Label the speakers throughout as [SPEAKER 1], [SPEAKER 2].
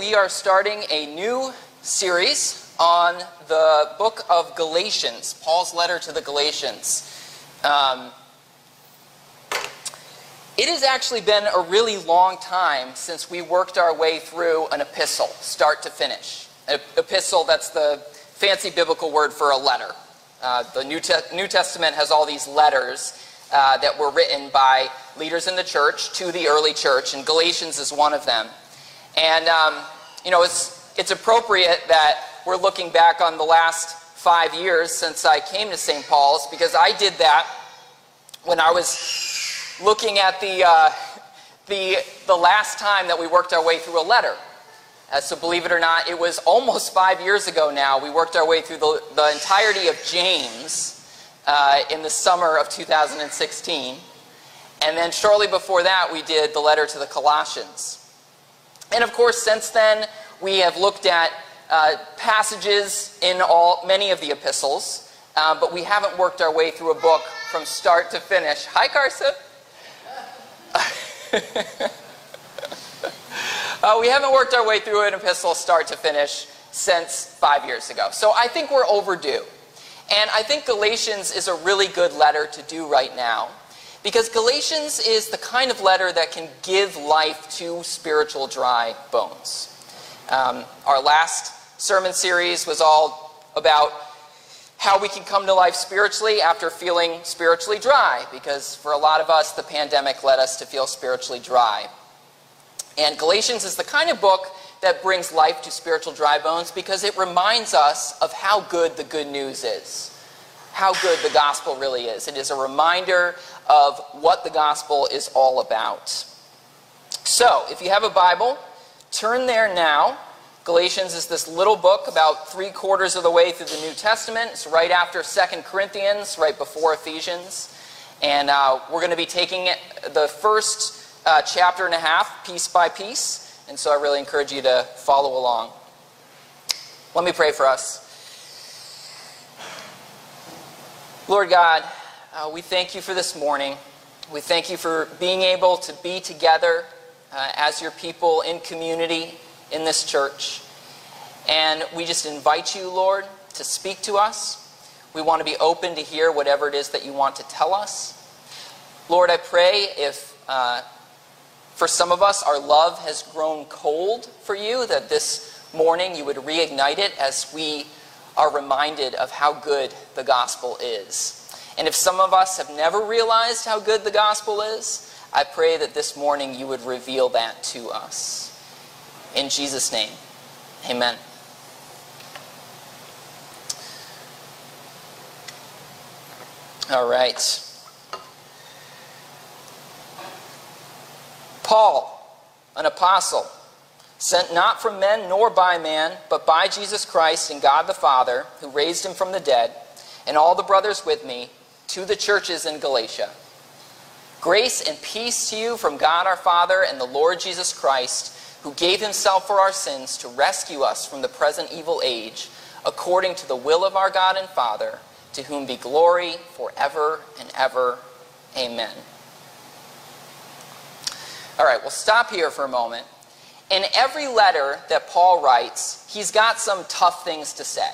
[SPEAKER 1] We are starting a new series on the book of Galatians, Paul's letter to the Galatians. Um, it has actually been a really long time since we worked our way through an epistle, start to finish. An epistle, that's the fancy biblical word for a letter. Uh, the New, Te- New, Testament has all these letters uh, that were written by leaders in the church to the early church, and Galatians is one of them. And, um, you know, it's, it's appropriate that we're looking back on the last five years since I came to St. Paul's because I did that when I was looking at the, uh, the, the last time that we worked our way through a letter. Uh, so, believe it or not, it was almost five years ago now. We worked our way through the, the entirety of James uh, in the summer of 2016. And then, shortly before that, we did the letter to the Colossians. And of course, since then, we have looked at uh, passages in all many of the epistles, uh, but we haven't worked our way through a book from start to finish. Hi, Carson. uh, we haven't worked our way through an epistle start to finish since five years ago. So I think we're overdue. And I think Galatians is a really good letter to do right now. Because Galatians is the kind of letter that can give life to spiritual dry bones. Um, our last sermon series was all about how we can come to life spiritually after feeling spiritually dry, because for a lot of us, the pandemic led us to feel spiritually dry. And Galatians is the kind of book that brings life to spiritual dry bones because it reminds us of how good the good news is, how good the gospel really is. It is a reminder of what the gospel is all about. So, if you have a Bible, turn there now. Galatians is this little book about three quarters of the way through the New Testament. It's right after Second Corinthians, right before Ephesians. And uh, we're going to be taking it, the first uh, chapter and a half, piece by piece. And so I really encourage you to follow along. Let me pray for us. Lord God, uh, we thank you for this morning. We thank you for being able to be together uh, as your people in community in this church. And we just invite you, Lord, to speak to us. We want to be open to hear whatever it is that you want to tell us. Lord, I pray if uh, for some of us our love has grown cold for you, that this morning you would reignite it as we are reminded of how good the gospel is. And if some of us have never realized how good the gospel is, I pray that this morning you would reveal that to us. In Jesus' name, amen. All right. Paul, an apostle, sent not from men nor by man, but by Jesus Christ and God the Father, who raised him from the dead, and all the brothers with me, to the churches in Galatia. Grace and peace to you from God our Father and the Lord Jesus Christ who gave himself for our sins to rescue us from the present evil age, according to the will of our God and Father, to whom be glory forever and ever. Amen. All right, we'll stop here for a moment. In every letter that Paul writes, he's got some tough things to say,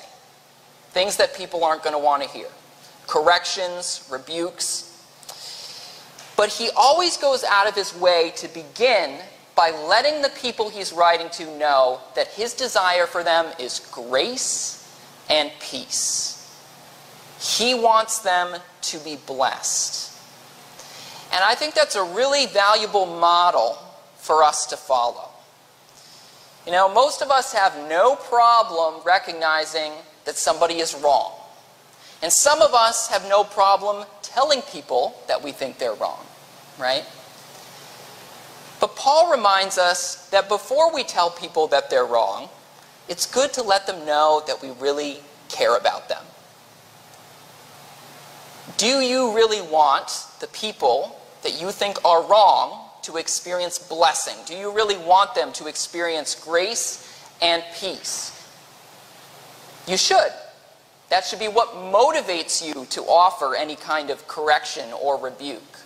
[SPEAKER 1] things that people aren't going to want to hear corrections, rebukes. But he always goes out of his way to begin by letting the people he's writing to know that his desire for them is grace and peace. He wants them to be blessed. And I think that's a really valuable model for us to follow. You know, most of us have no problem recognizing that somebody is wrong. And some of us have no problem telling people that we think they're wrong, right? But Paul reminds us that before we tell people that they're wrong, it's good to let them know that we really care about them. Do you really want the people that you think are wrong to experience blessing? Do you really want them to experience grace and peace? You should. That should be what motivates you to offer any kind of correction or rebuke,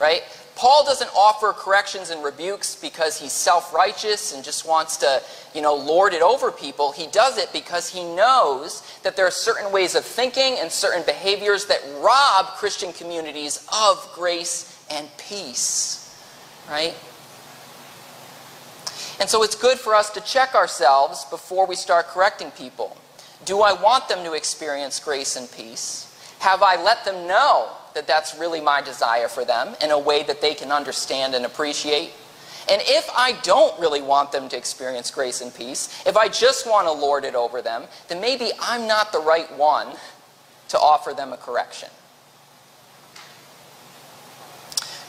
[SPEAKER 1] right? Paul doesn't offer corrections and rebukes because he's self-righteous and just wants to, you know, lord it over people. He does it because he knows that there are certain ways of thinking and certain behaviors that rob Christian communities of grace and peace. Right? And so it's good for us to check ourselves before we start correcting people. Do I want them to experience grace and peace? Have I let them know that that's really my desire for them in a way that they can understand and appreciate? And if I don't really want them to experience grace and peace, if I just want to lord it over them, then maybe I'm not the right one to offer them a correction.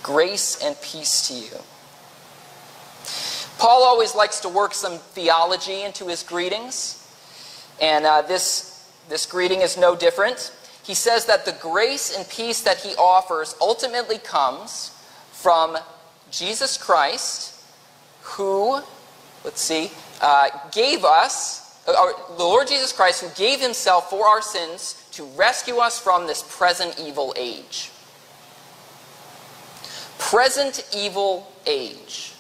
[SPEAKER 1] Grace and peace to you. Paul always likes to work some theology into his greetings, and uh, this, this greeting is no different. He says that the grace and peace that he offers ultimately comes from Jesus Christ, who, let's see, uh, gave us, or the Lord Jesus Christ, who gave himself for our sins to rescue us from this present evil age. Present evil age.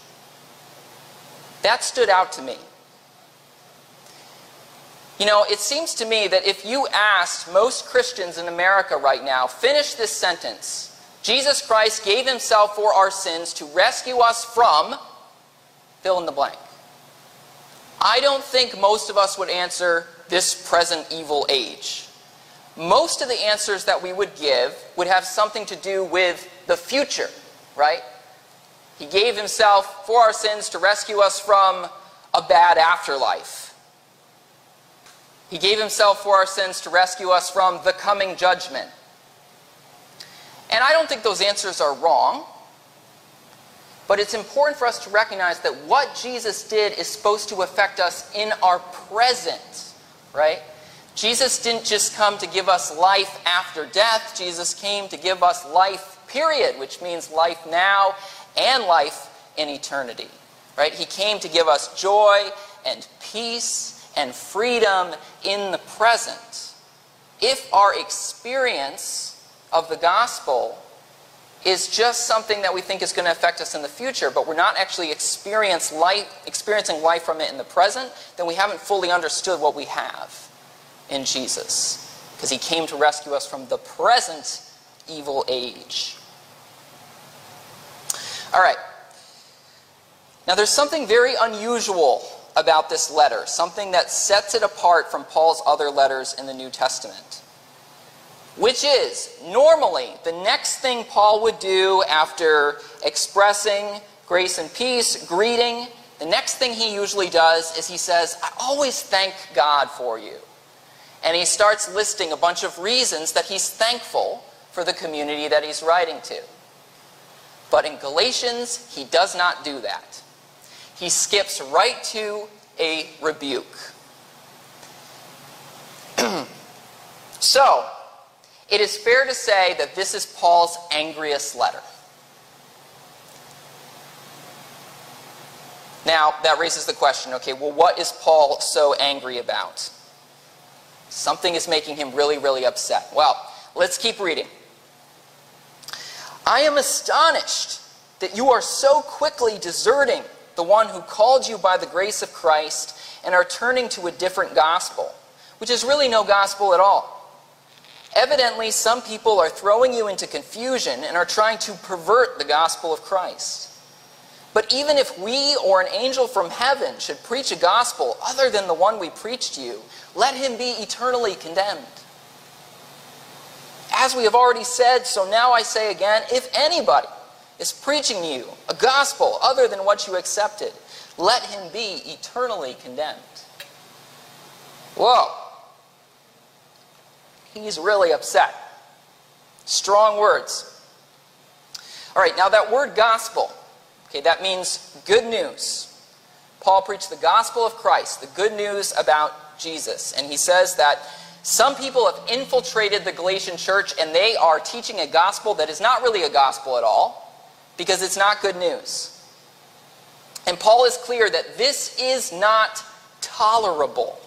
[SPEAKER 1] That stood out to me. You know, it seems to me that if you asked most Christians in America right now, finish this sentence Jesus Christ gave himself for our sins to rescue us from fill in the blank. I don't think most of us would answer this present evil age. Most of the answers that we would give would have something to do with the future, right? He gave himself for our sins to rescue us from a bad afterlife. He gave himself for our sins to rescue us from the coming judgment. And I don't think those answers are wrong. But it's important for us to recognize that what Jesus did is supposed to affect us in our present, right? Jesus didn't just come to give us life after death. Jesus came to give us life, period, which means life now and life in eternity. Right? He came to give us joy and peace and freedom in the present. If our experience of the gospel is just something that we think is going to affect us in the future, but we're not actually experience life, experiencing life from it in the present, then we haven't fully understood what we have in Jesus. Because he came to rescue us from the present evil age. All right. Now, there's something very unusual about this letter, something that sets it apart from Paul's other letters in the New Testament. Which is, normally, the next thing Paul would do after expressing grace and peace, greeting, the next thing he usually does is he says, I always thank God for you. And he starts listing a bunch of reasons that he's thankful for the community that he's writing to. But in Galatians, he does not do that. He skips right to a rebuke. so, it is fair to say that this is Paul's angriest letter. Now, that raises the question okay, well, what is Paul so angry about? Something is making him really, really upset. Well, let's keep reading. I am astonished that you are so quickly deserting the one who called you by the grace of Christ and are turning to a different gospel, which is really no gospel at all. Evidently, some people are throwing you into confusion and are trying to pervert the gospel of Christ. But even if we or an angel from heaven should preach a gospel other than the one we preached to you, let him be eternally condemned. As we have already said, so now I say again, if anybody is preaching you a gospel other than what you accepted, let him be eternally condemned. Whoa. He's really upset. Strong words. All right, now that word gospel, okay, that means good news. Paul preached the gospel of Christ, the good news about Jesus. And he says that some people have infiltrated the Galatian church and they are teaching a gospel that is not really a gospel at all because it's not good news. And Paul is clear that this is not tolerable.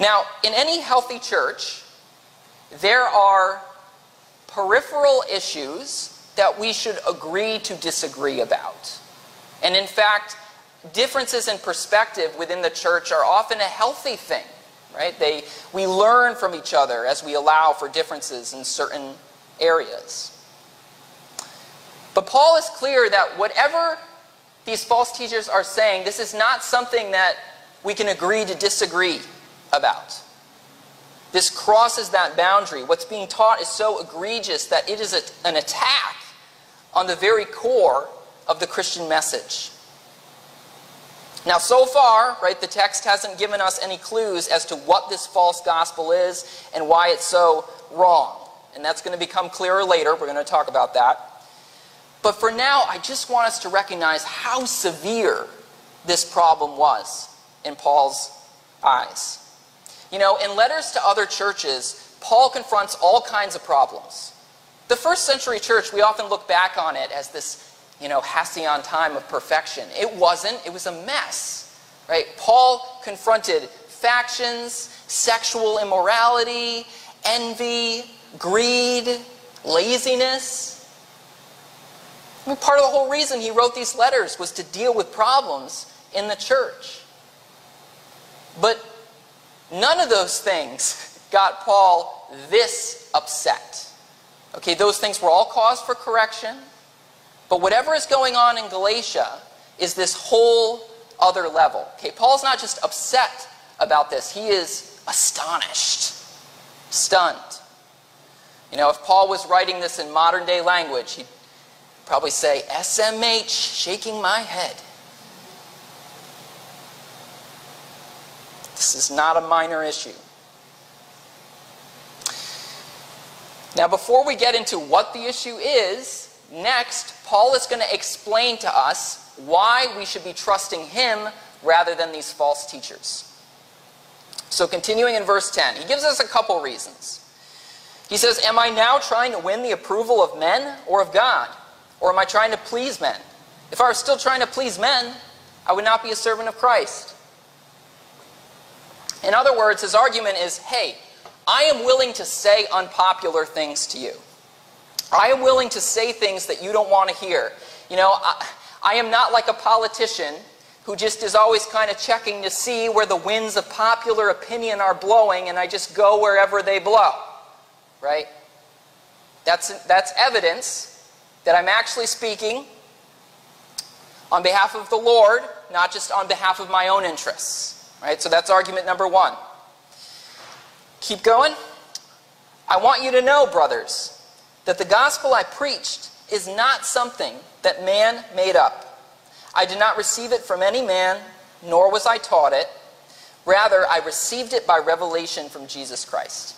[SPEAKER 1] Now, in any healthy church, there are peripheral issues that we should agree to disagree about. And in fact, differences in perspective within the church are often a healthy thing, right? They, we learn from each other as we allow for differences in certain areas. But Paul is clear that whatever these false teachers are saying, this is not something that we can agree to disagree about. This crosses that boundary. What's being taught is so egregious that it is a, an attack on the very core of the Christian message. Now, so far, right, the text hasn't given us any clues as to what this false gospel is and why it's so wrong. And that's going to become clearer later. We're going to talk about that. But for now, I just want us to recognize how severe this problem was in Paul's eyes. You know, in letters to other churches, Paul confronts all kinds of problems. The first century church, we often look back on it as this, you know, halcyon time of perfection. It wasn't, it was a mess, right? Paul confronted factions, sexual immorality, envy, greed, laziness. I mean, part of the whole reason he wrote these letters was to deal with problems in the church. But none of those things got Paul this upset. Okay, those things were all cause for correction. But whatever is going on in Galatia is this whole other level. Okay, Paul's not just upset about this, he is astonished, stunned. You know, if Paul was writing this in modern day language, he'd probably say, SMH, shaking my head. This is not a minor issue. Now, before we get into what the issue is, next, Paul is going to explain to us why we should be trusting him rather than these false teachers. So, continuing in verse 10, he gives us a couple reasons. He says, Am I now trying to win the approval of men or of God? Or am I trying to please men? If I were still trying to please men, I would not be a servant of Christ. In other words, his argument is hey, I am willing to say unpopular things to you. I am willing to say things that you don't want to hear. You know, I, I am not like a politician who just is always kind of checking to see where the winds of popular opinion are blowing and I just go wherever they blow. Right? That's, that's evidence that I'm actually speaking on behalf of the Lord, not just on behalf of my own interests. Right? So that's argument number one. Keep going. I want you to know, brothers, that the gospel I preached is not something that man made up. I did not receive it from any man, nor was I taught it. Rather, I received it by revelation from Jesus Christ.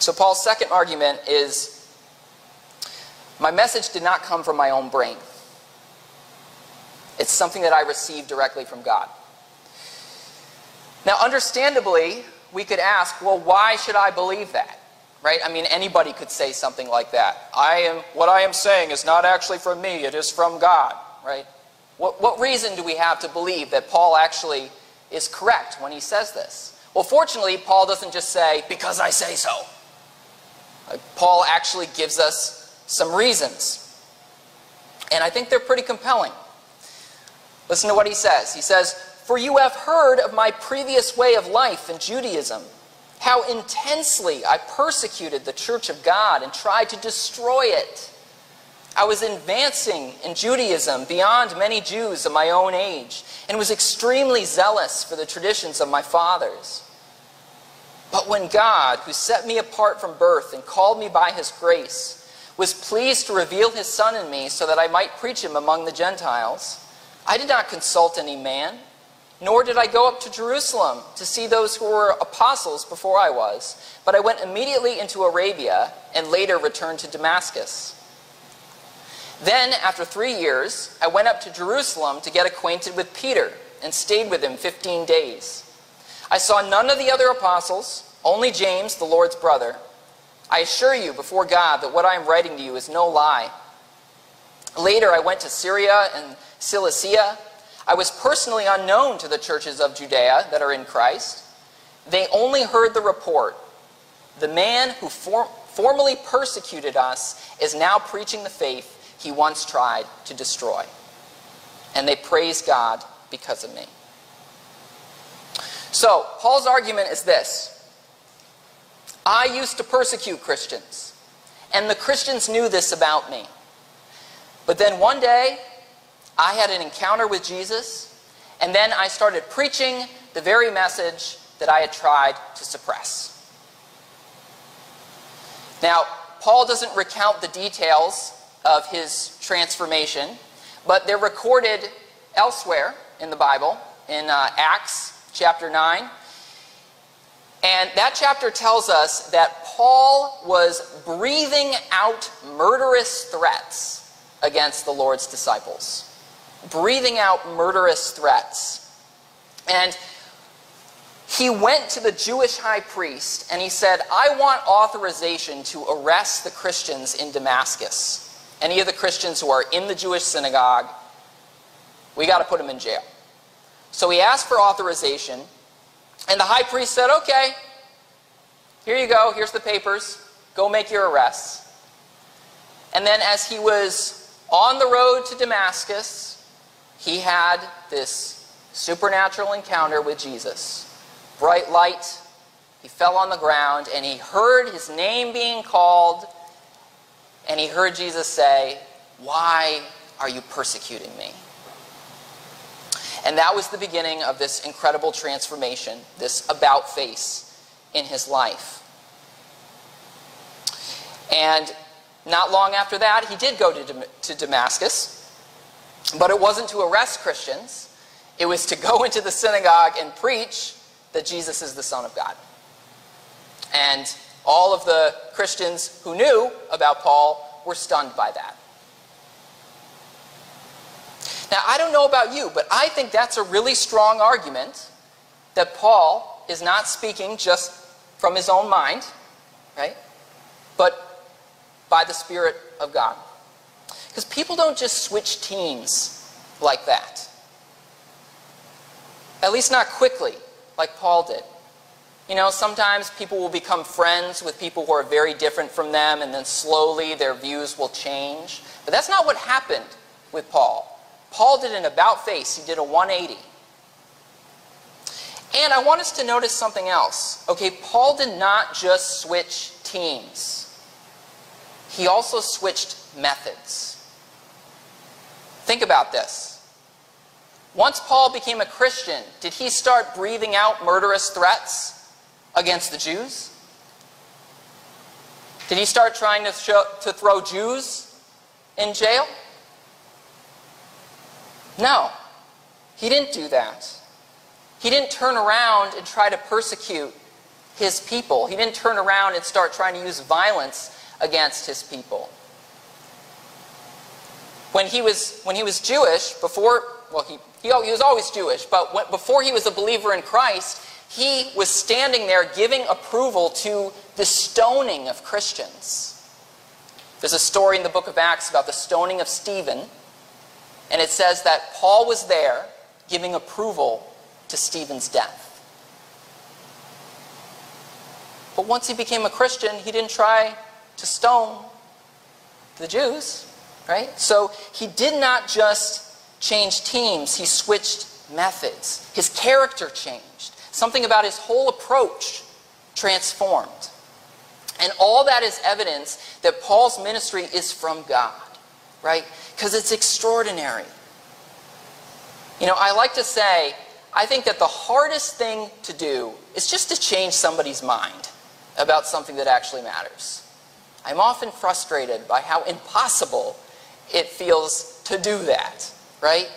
[SPEAKER 1] So, Paul's second argument is my message did not come from my own brain. It's something that I received directly from God. Now, understandably, we could ask, well, why should I believe that? Right? I mean, anybody could say something like that. I am, what I am saying is not actually from me, it is from God. Right? What, what reason do we have to believe that Paul actually is correct when he says this? Well, fortunately, Paul doesn't just say, because I say so. Paul actually gives us some reasons. And I think they're pretty compelling. Listen to what he says. He says, For you have heard of my previous way of life in Judaism, how intensely I persecuted the church of God and tried to destroy it. I was advancing in Judaism beyond many Jews of my own age and was extremely zealous for the traditions of my fathers. But when God, who set me apart from birth and called me by his grace, was pleased to reveal his Son in me so that I might preach him among the Gentiles. I did not consult any man, nor did I go up to Jerusalem to see those who were apostles before I was, but I went immediately into Arabia and later returned to Damascus. Then, after three years, I went up to Jerusalem to get acquainted with Peter and stayed with him 15 days. I saw none of the other apostles, only James, the Lord's brother. I assure you before God that what I am writing to you is no lie. Later, I went to Syria and Cilicia. I was personally unknown to the churches of Judea that are in Christ. They only heard the report. The man who for formerly persecuted us is now preaching the faith he once tried to destroy. And they praise God because of me. So, Paul's argument is this I used to persecute Christians, and the Christians knew this about me. But then one day, I had an encounter with Jesus, and then I started preaching the very message that I had tried to suppress. Now, Paul doesn't recount the details of his transformation, but they're recorded elsewhere in the Bible, in uh, Acts chapter 9. And that chapter tells us that Paul was breathing out murderous threats against the Lord's disciples. Breathing out murderous threats. And he went to the Jewish high priest and he said, I want authorization to arrest the Christians in Damascus. Any of the Christians who are in the Jewish synagogue, we got to put them in jail. So he asked for authorization, and the high priest said, Okay, here you go, here's the papers, go make your arrests. And then as he was on the road to Damascus, he had this supernatural encounter with Jesus bright light. He fell on the ground and he heard his name being called and he heard Jesus say, Why are you persecuting me? And that was the beginning of this incredible transformation, this about face in his life. And not long after that, he did go to, to Damascus, but it wasn't to arrest Christians, it was to go into the synagogue and preach that Jesus is the Son of God. And all of the Christians who knew about Paul were stunned by that. Now, I don't know about you, but I think that's a really strong argument that Paul is not speaking just from his own mind, right? But by the Spirit of God. Because people don't just switch teams like that. At least not quickly like Paul did. You know, sometimes people will become friends with people who are very different from them, and then slowly their views will change. But that's not what happened with Paul. Paul did an about face, he did a 180. And I want us to notice something else. Okay, Paul did not just switch teams, he also switched methods. Think about this. Once Paul became a Christian, did he start breathing out murderous threats against the Jews? Did he start trying to, show, to throw Jews in jail? No, he didn't do that. He didn't turn around and try to persecute his people. He didn't turn around and start trying to use violence against his people. When he was, when he was Jewish, before, well, he he, he was always Jewish, but when, before he was a believer in Christ, he was standing there giving approval to the stoning of Christians. There's a story in the book of Acts about the stoning of Stephen, and it says that Paul was there giving approval to Stephen's death. But once he became a Christian, he didn't try to stone the Jews, right? So he did not just change teams, he switched methods. His character changed. Something about his whole approach transformed. And all that is evidence that Paul's ministry is from God, right? Because it's extraordinary. You know, I like to say, I think that the hardest thing to do is just to change somebody's mind about something that actually matters. I'm often frustrated by how impossible it feels to do that right?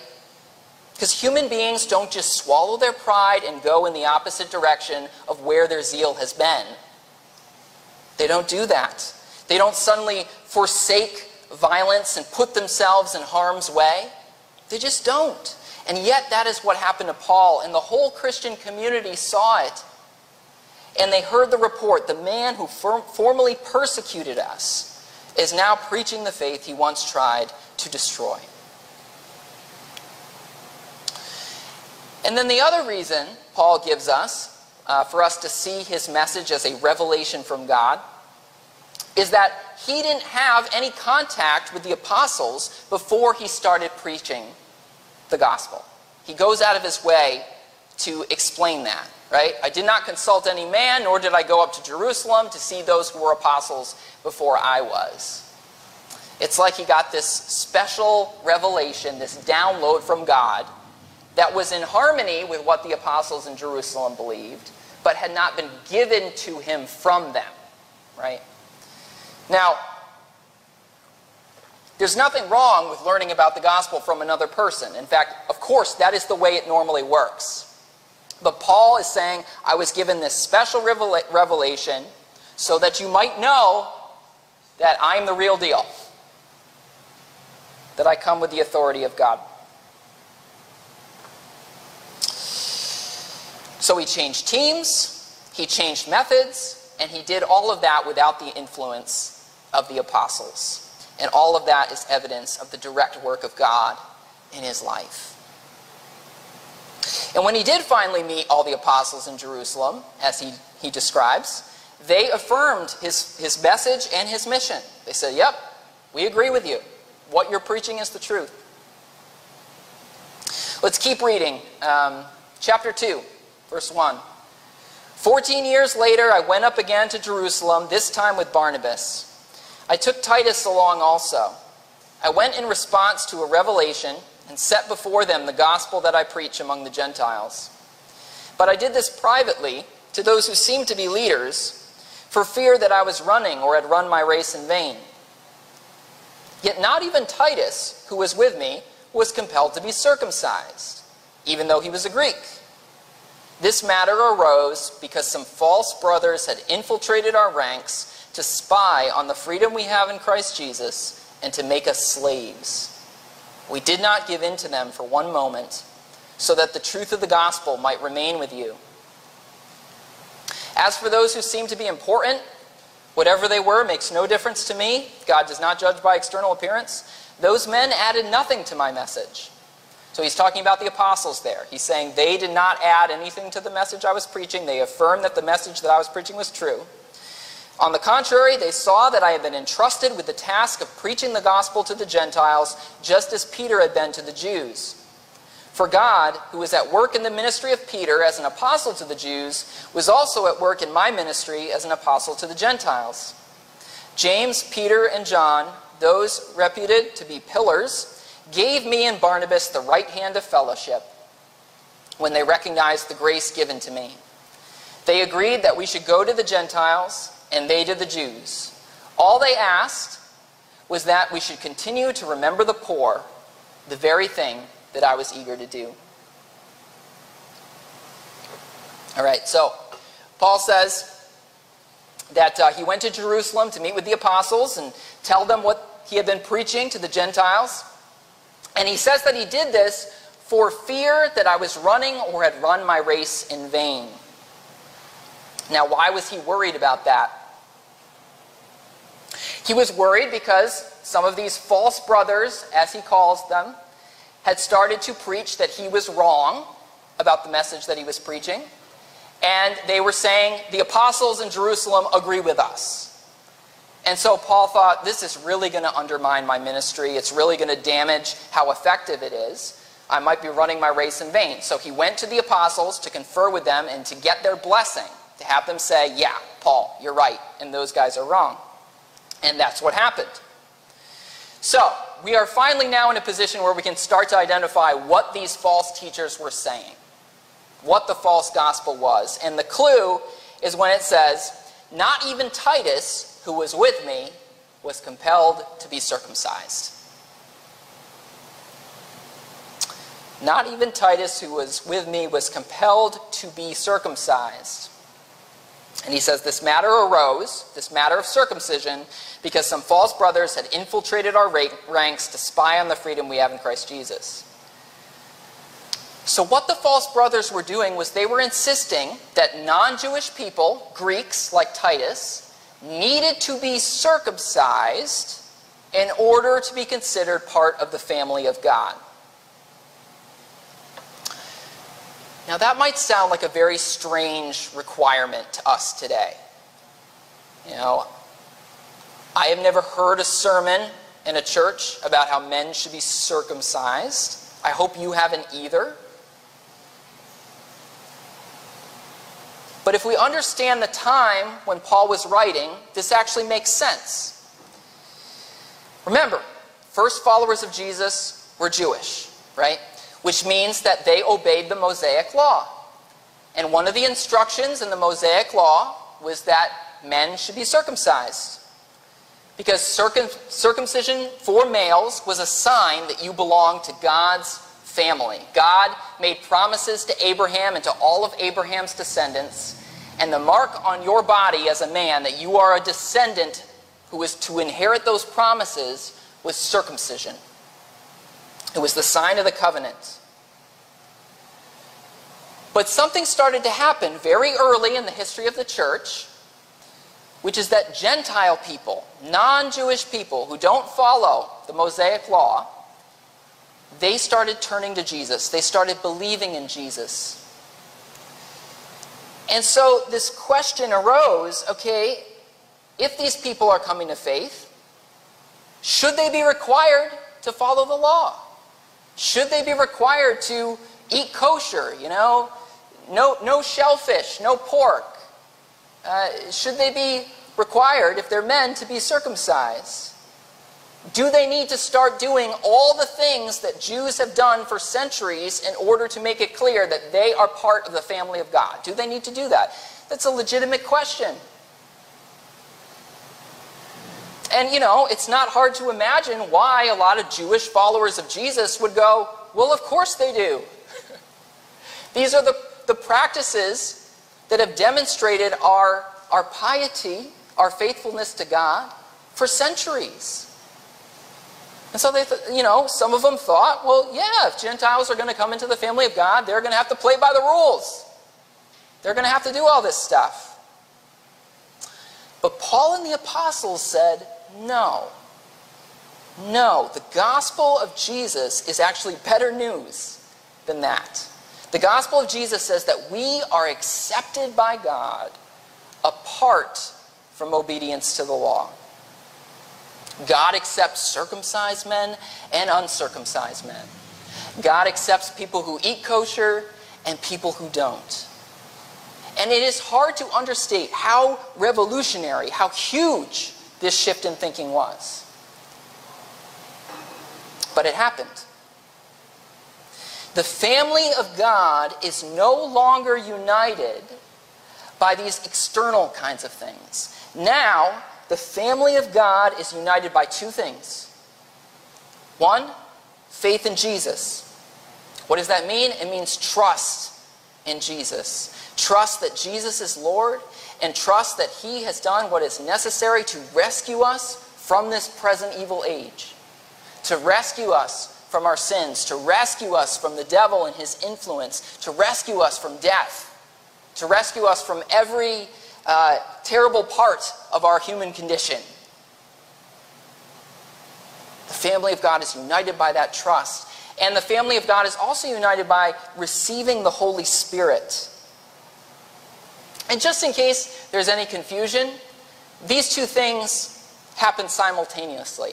[SPEAKER 1] Because human beings don't just swallow their pride and go in the opposite direction of where their zeal has been. They don't do that. They don't suddenly forsake violence and put themselves in harm's way. They just don't. And yet, that is what happened to Paul, and the whole Christian community saw it. And they heard the report the man who formerly persecuted us is now preaching the faith he once tried to destroy. And then the other reason Paul gives us uh, for us to see his message as a revelation from God is that he didn't have any contact with the apostles before he started preaching the gospel. He goes out of his way to explain that, right? I did not consult any man, nor did I go up to Jerusalem to see those who were apostles before I was. It's like he got this special revelation, this download from God that was in harmony with what the apostles in Jerusalem believed, but had not been given to him from them, right? Now, there's nothing wrong with learning about the gospel from another person. In fact, of course, that is the way it normally works. But Paul is saying, I was given this special revelation so that you might know that I'm the real deal, that I come with the authority of God. So he changed teams, he changed methods, and he did all of that without the influence of the apostles. And all of that is evidence of the direct work of God in his life. And when he did finally meet all the apostles in Jerusalem, as he, he describes, they affirmed his, his message and his mission. They said, Yep, we agree with you. What you're preaching is the truth. Let's keep reading. Um, chapter 2, verse 1. Fourteen years later, I went up again to Jerusalem, this time with Barnabas. I took Titus along also. I went in response to a revelation and set before them the gospel that I preach among the Gentiles. But I did this privately to those who seemed to be leaders, for fear that I was running or had run my race in vain. Yet not even Titus, who was with me, was compelled to be circumcised, even though he was a Greek. This matter arose because some false brothers had infiltrated our ranks to spy on the freedom we have in Christ Jesus and to make us slaves. We did not give in to them for one moment, so that the truth of the gospel might remain with you. As for those who seem to be important, whatever they were makes no difference to me. God does not judge by external appearance. Those men added nothing to my message. So he's talking about the apostles there. He's saying they did not add anything to the message I was preaching. They affirmed that the message that I was preaching was true. On the contrary, they saw that I had been entrusted with the task of preaching the gospel to the Gentiles, just as Peter had been to the Jews. For God, who was at work in the ministry of Peter as an apostle to the Jews, was also at work in my ministry as an apostle to the Gentiles. James, Peter, and John, those reputed to be pillars, gave me and Barnabas the right hand of fellowship when they recognized the grace given to me. They agreed that we should go to the Gentiles and they did the Jews. All they asked was that we should continue to remember the poor, the very thing that I was eager to do. All right, so Paul says that uh, he went to Jerusalem to meet with the apostles and tell them what he had been preaching to the Gentiles. And he says that he did this for fear that I was running or had run my race in vain. Now, why was he worried about that? He was worried because some of these false brothers, as he calls them, had started to preach that he was wrong about the message that he was preaching. And they were saying, the apostles in Jerusalem agree with us. And so Paul thought, this is really going to undermine my ministry. It's really going to damage how effective it is. I might be running my race in vain. So he went to the apostles to confer with them and to get their blessing, to have them say, yeah, Paul, you're right, and those guys are wrong. And that's what happened. So, we are finally now in a position where we can start to identify what these false teachers were saying, what the false gospel was. And the clue is when it says, Not even Titus, who was with me, was compelled to be circumcised. Not even Titus, who was with me, was compelled to be circumcised. And he says, This matter arose, this matter of circumcision, because some false brothers had infiltrated our ranks to spy on the freedom we have in Christ Jesus. So, what the false brothers were doing was they were insisting that non Jewish people, Greeks like Titus, needed to be circumcised in order to be considered part of the family of God. Now, that might sound like a very strange requirement to us today. You know, I have never heard a sermon in a church about how men should be circumcised. I hope you haven't either. But if we understand the time when Paul was writing, this actually makes sense. Remember, first followers of Jesus were Jewish, right? Which means that they obeyed the Mosaic law. And one of the instructions in the Mosaic law was that men should be circumcised. Because circum- circumcision for males was a sign that you belonged to God's family. God made promises to Abraham and to all of Abraham's descendants. And the mark on your body as a man that you are a descendant who is to inherit those promises was circumcision. It was the sign of the covenant. But something started to happen very early in the history of the church, which is that Gentile people, non Jewish people who don't follow the Mosaic law, they started turning to Jesus. They started believing in Jesus. And so this question arose okay, if these people are coming to faith, should they be required to follow the law? Should they be required to eat kosher, you know? No, no shellfish, no pork. Uh, should they be required, if they're men, to be circumcised? Do they need to start doing all the things that Jews have done for centuries in order to make it clear that they are part of the family of God? Do they need to do that? That's a legitimate question. And, you know, it's not hard to imagine why a lot of Jewish followers of Jesus would go, well, of course they do. These are the, the practices that have demonstrated our, our piety, our faithfulness to God for centuries. And so they, th- you know, some of them thought, well, yeah, if Gentiles are going to come into the family of God, they're going to have to play by the rules. They're going to have to do all this stuff. But Paul and the apostles said, no. No, the gospel of Jesus is actually better news than that. The gospel of Jesus says that we are accepted by God apart from obedience to the law. God accepts circumcised men and uncircumcised men. God accepts people who eat kosher and people who don't. And it is hard to understate how revolutionary, how huge this shift in thinking was. But it happened. The family of God is no longer united by these external kinds of things. Now, the family of God is united by two things. One, faith in Jesus. What does that mean? It means trust in Jesus. Trust that Jesus is Lord and trust that He has done what is necessary to rescue us from this present evil age, to rescue us from our sins, to rescue us from the devil and his influence, to rescue us from death, to rescue us from every uh, terrible part of our human condition. The family of God is united by that trust. And the family of God is also united by receiving the Holy Spirit. And just in case there's any confusion, these two things happen simultaneously.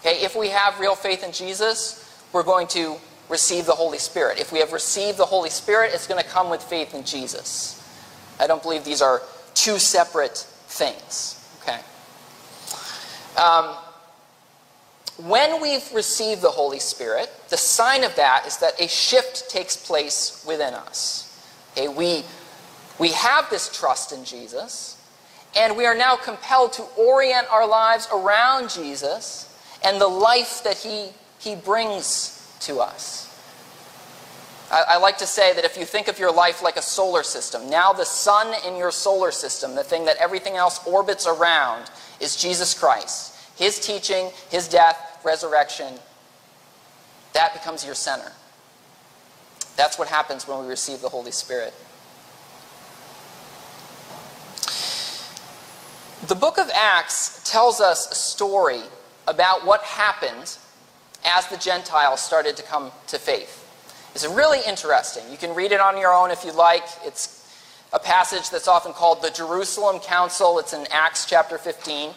[SPEAKER 1] Okay, if we have real faith in Jesus, we're going to receive the Holy Spirit. If we have received the Holy Spirit, it's going to come with faith in Jesus. I don't believe these are two separate things. Okay. Um, when we've received the Holy Spirit, the sign of that is that a shift takes place within us. Okay, we, we have this trust in Jesus, and we are now compelled to orient our lives around Jesus and the life that he, he brings to us. I, I like to say that if you think of your life like a solar system, now the sun in your solar system, the thing that everything else orbits around, is Jesus Christ. His teaching, his death, resurrection, that becomes your center. That's what happens when we receive the Holy Spirit. The book of Acts tells us a story about what happened as the Gentiles started to come to faith. It's really interesting. You can read it on your own if you like. It's a passage that's often called the Jerusalem Council. It's in Acts chapter 15.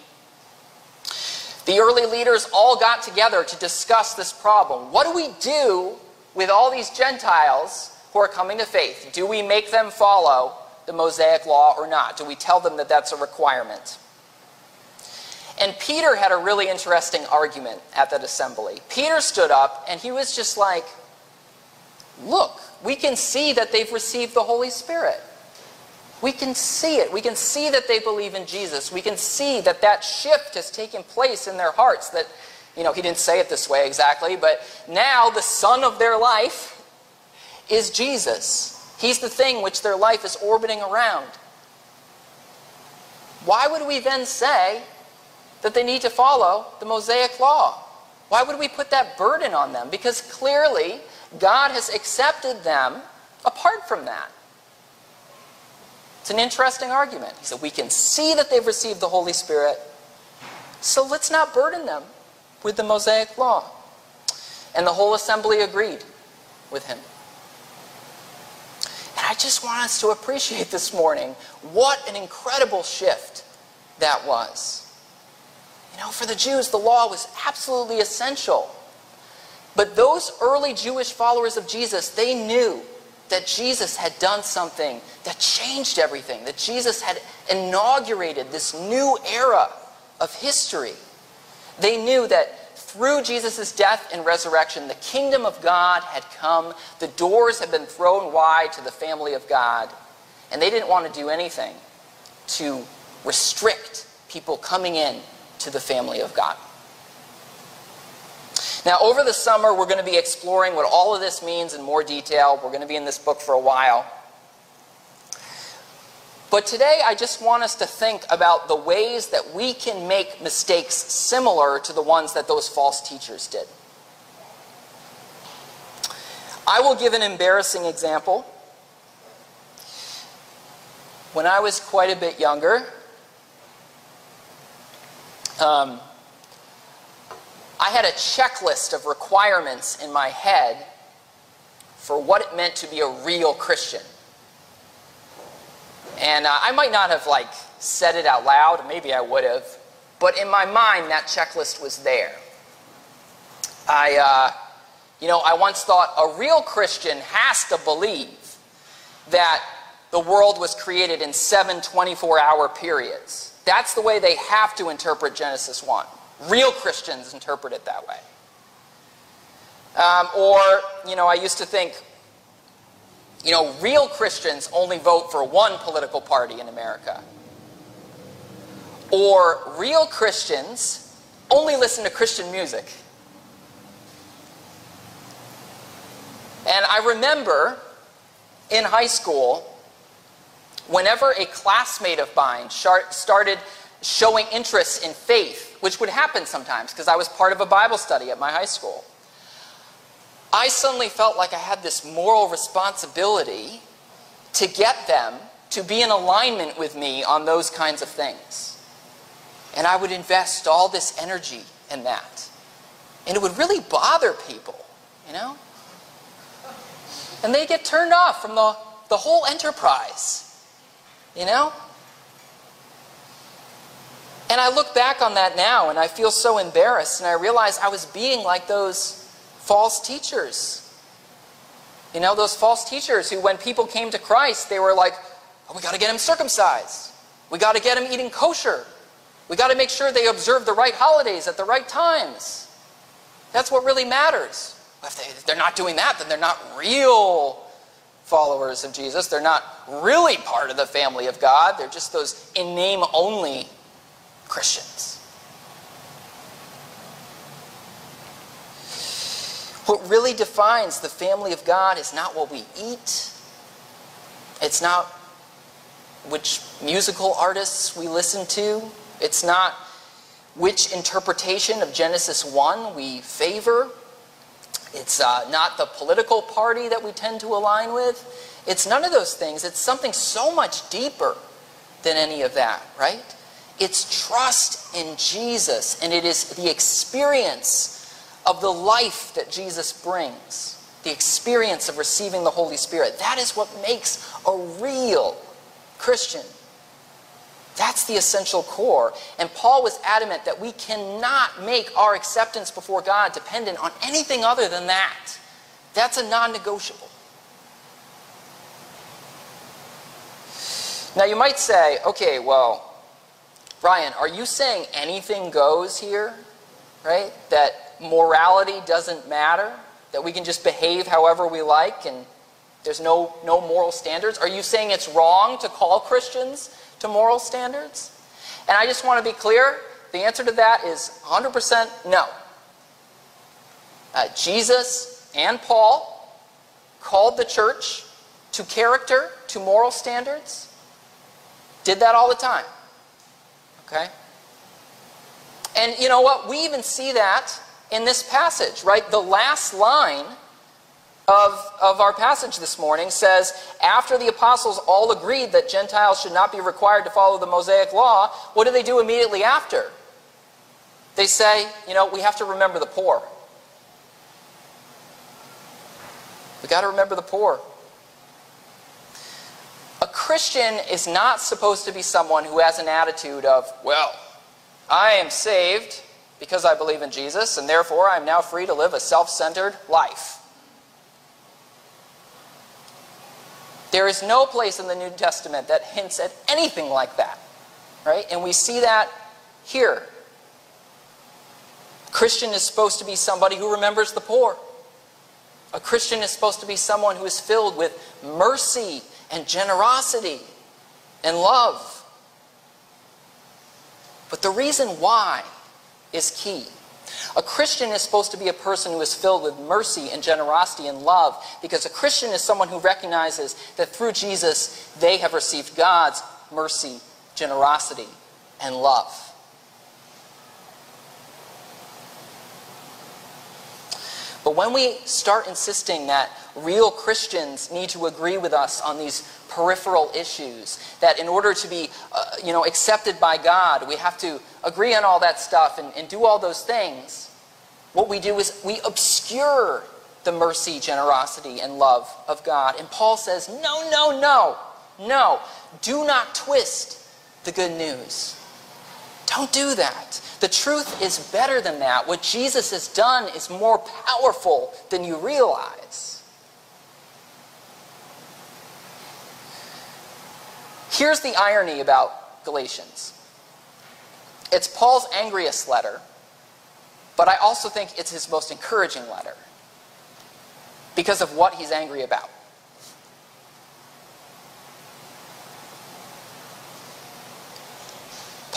[SPEAKER 1] The early leaders all got together to discuss this problem. What do we do with all these Gentiles who are coming to faith? Do we make them follow the Mosaic law or not? Do we tell them that that's a requirement? And Peter had a really interesting argument at that assembly. Peter stood up and he was just like, Look, we can see that they've received the Holy Spirit. We can see it. We can see that they believe in Jesus. We can see that that shift has taken place in their hearts. That, you know, he didn't say it this way exactly, but now the sun of their life is Jesus. He's the thing which their life is orbiting around. Why would we then say that they need to follow the Mosaic law? Why would we put that burden on them? Because clearly, God has accepted them apart from that. It's an interesting argument. He said, We can see that they've received the Holy Spirit, so let's not burden them with the Mosaic law. And the whole assembly agreed with him. I just want us to appreciate this morning what an incredible shift that was. You know, for the Jews, the law was absolutely essential. But those early Jewish followers of Jesus, they knew that Jesus had done something that changed everything, that Jesus had inaugurated this new era of history. They knew that through Jesus' death and resurrection, the kingdom of God had come, the doors had been thrown wide to the family of God, and they didn't want to do anything to restrict people coming in to the family of God. Now, over the summer, we're going to be exploring what all of this means in more detail. We're going to be in this book for a while. But today, I just want us to think about the ways that we can make mistakes similar to the ones that those false teachers did. I will give an embarrassing example. When I was quite a bit younger, um, I had a checklist of requirements in my head for what it meant to be a real Christian. And uh, I might not have like said it out loud, maybe I would have, but in my mind that checklist was there. I, uh, you know, I once thought a real Christian has to believe that the world was created in seven 24 hour periods. That's the way they have to interpret Genesis 1. Real Christians interpret it that way. Um, or, you know, I used to think, you know, real Christians only vote for one political party in America. Or real Christians only listen to Christian music. And I remember in high school, whenever a classmate of mine started showing interest in faith, which would happen sometimes because I was part of a Bible study at my high school, I suddenly felt like I had this moral responsibility to get them to be in alignment with me on those kinds of things. And I would invest all this energy in that. And it would really bother people, you know? And they get turned off from the, the whole enterprise, you know? And I look back on that now and I feel so embarrassed and I realize I was being like those false teachers. You know, those false teachers who, when people came to Christ, they were like, oh, we got to get them circumcised. We got to get them eating kosher. We got to make sure they observe the right holidays at the right times. That's what really matters. If, they, if they're not doing that, then they're not real followers of Jesus. They're not really part of the family of God. They're just those in name only Christians. What really defines the family of God is not what we eat, it's not which musical artists we listen to, it's not which interpretation of Genesis 1 we favor. It's uh, not the political party that we tend to align with. It's none of those things. It's something so much deeper than any of that, right? It's trust in Jesus, and it is the experience of the life that Jesus brings, the experience of receiving the Holy Spirit. That is what makes a real Christian. That's the essential core. And Paul was adamant that we cannot make our acceptance before God dependent on anything other than that. That's a non negotiable. Now you might say, okay, well, Brian, are you saying anything goes here? Right? That morality doesn't matter? That we can just behave however we like and there's no, no moral standards? Are you saying it's wrong to call Christians to moral standards? And I just want to be clear the answer to that is 100% no. Uh, Jesus and Paul called the church to character, to moral standards. Did that all the time. Okay? And you know what? We even see that in this passage, right? The last line of, of our passage this morning says, After the apostles all agreed that Gentiles should not be required to follow the Mosaic law, what do they do immediately after? They say, you know, we have to remember the poor. We got to remember the poor. A Christian is not supposed to be someone who has an attitude of, well, I am saved because I believe in Jesus, and therefore I am now free to live a self centered life. There is no place in the New Testament that hints at anything like that. Right? And we see that here. Christian is supposed to be somebody who remembers the poor. A Christian is supposed to be someone who is filled with mercy and generosity and love. But the reason why is key. A Christian is supposed to be a person who is filled with mercy and generosity and love because a Christian is someone who recognizes that through Jesus they have received God's mercy, generosity, and love. But when we start insisting that real Christians need to agree with us on these peripheral issues, that in order to be uh, you know, accepted by God, we have to agree on all that stuff and, and do all those things, what we do is we obscure the mercy, generosity, and love of God. And Paul says, no, no, no, no. Do not twist the good news. Don't do that. The truth is better than that. What Jesus has done is more powerful than you realize. Here's the irony about Galatians it's Paul's angriest letter, but I also think it's his most encouraging letter because of what he's angry about.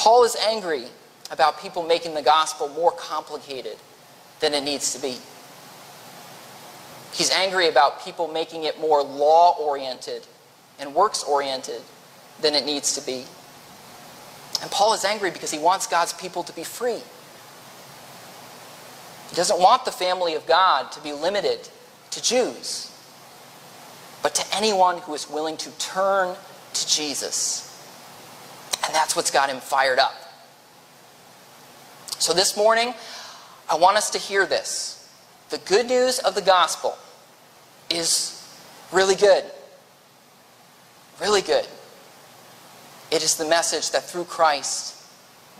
[SPEAKER 1] Paul is angry about people making the gospel more complicated than it needs to be. He's angry about people making it more law oriented and works oriented than it needs to be. And Paul is angry because he wants God's people to be free. He doesn't want the family of God to be limited to Jews, but to anyone who is willing to turn to Jesus. And that's what's got him fired up. So this morning, I want us to hear this. The good news of the gospel is really good. Really good. It is the message that through Christ,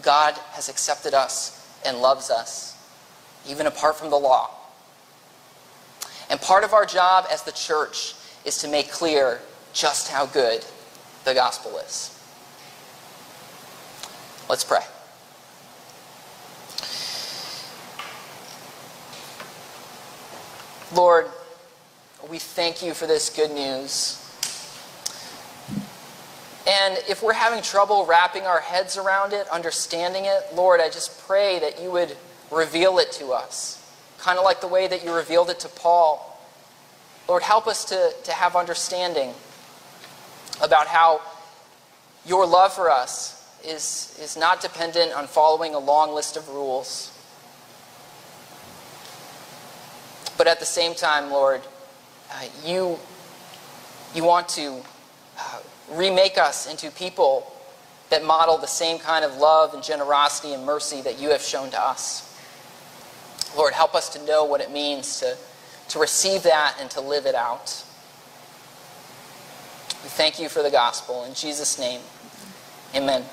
[SPEAKER 1] God has accepted us and loves us, even apart from the law. And part of our job as the church is to make clear just how good the gospel is. Let's pray. Lord, we thank you for this good news. And if we're having trouble wrapping our heads around it, understanding it, Lord, I just pray that you would reveal it to us, kind of like the way that you revealed it to Paul. Lord, help us to, to have understanding about how your love for us is, is not dependent on following a long list of rules. But at the same time, Lord, uh, you, you want to uh, remake us into people that model the same kind of love and generosity and mercy that you have shown to us. Lord, help us to know what it means to, to receive that and to live it out. We thank you for the gospel. In Jesus' name, amen.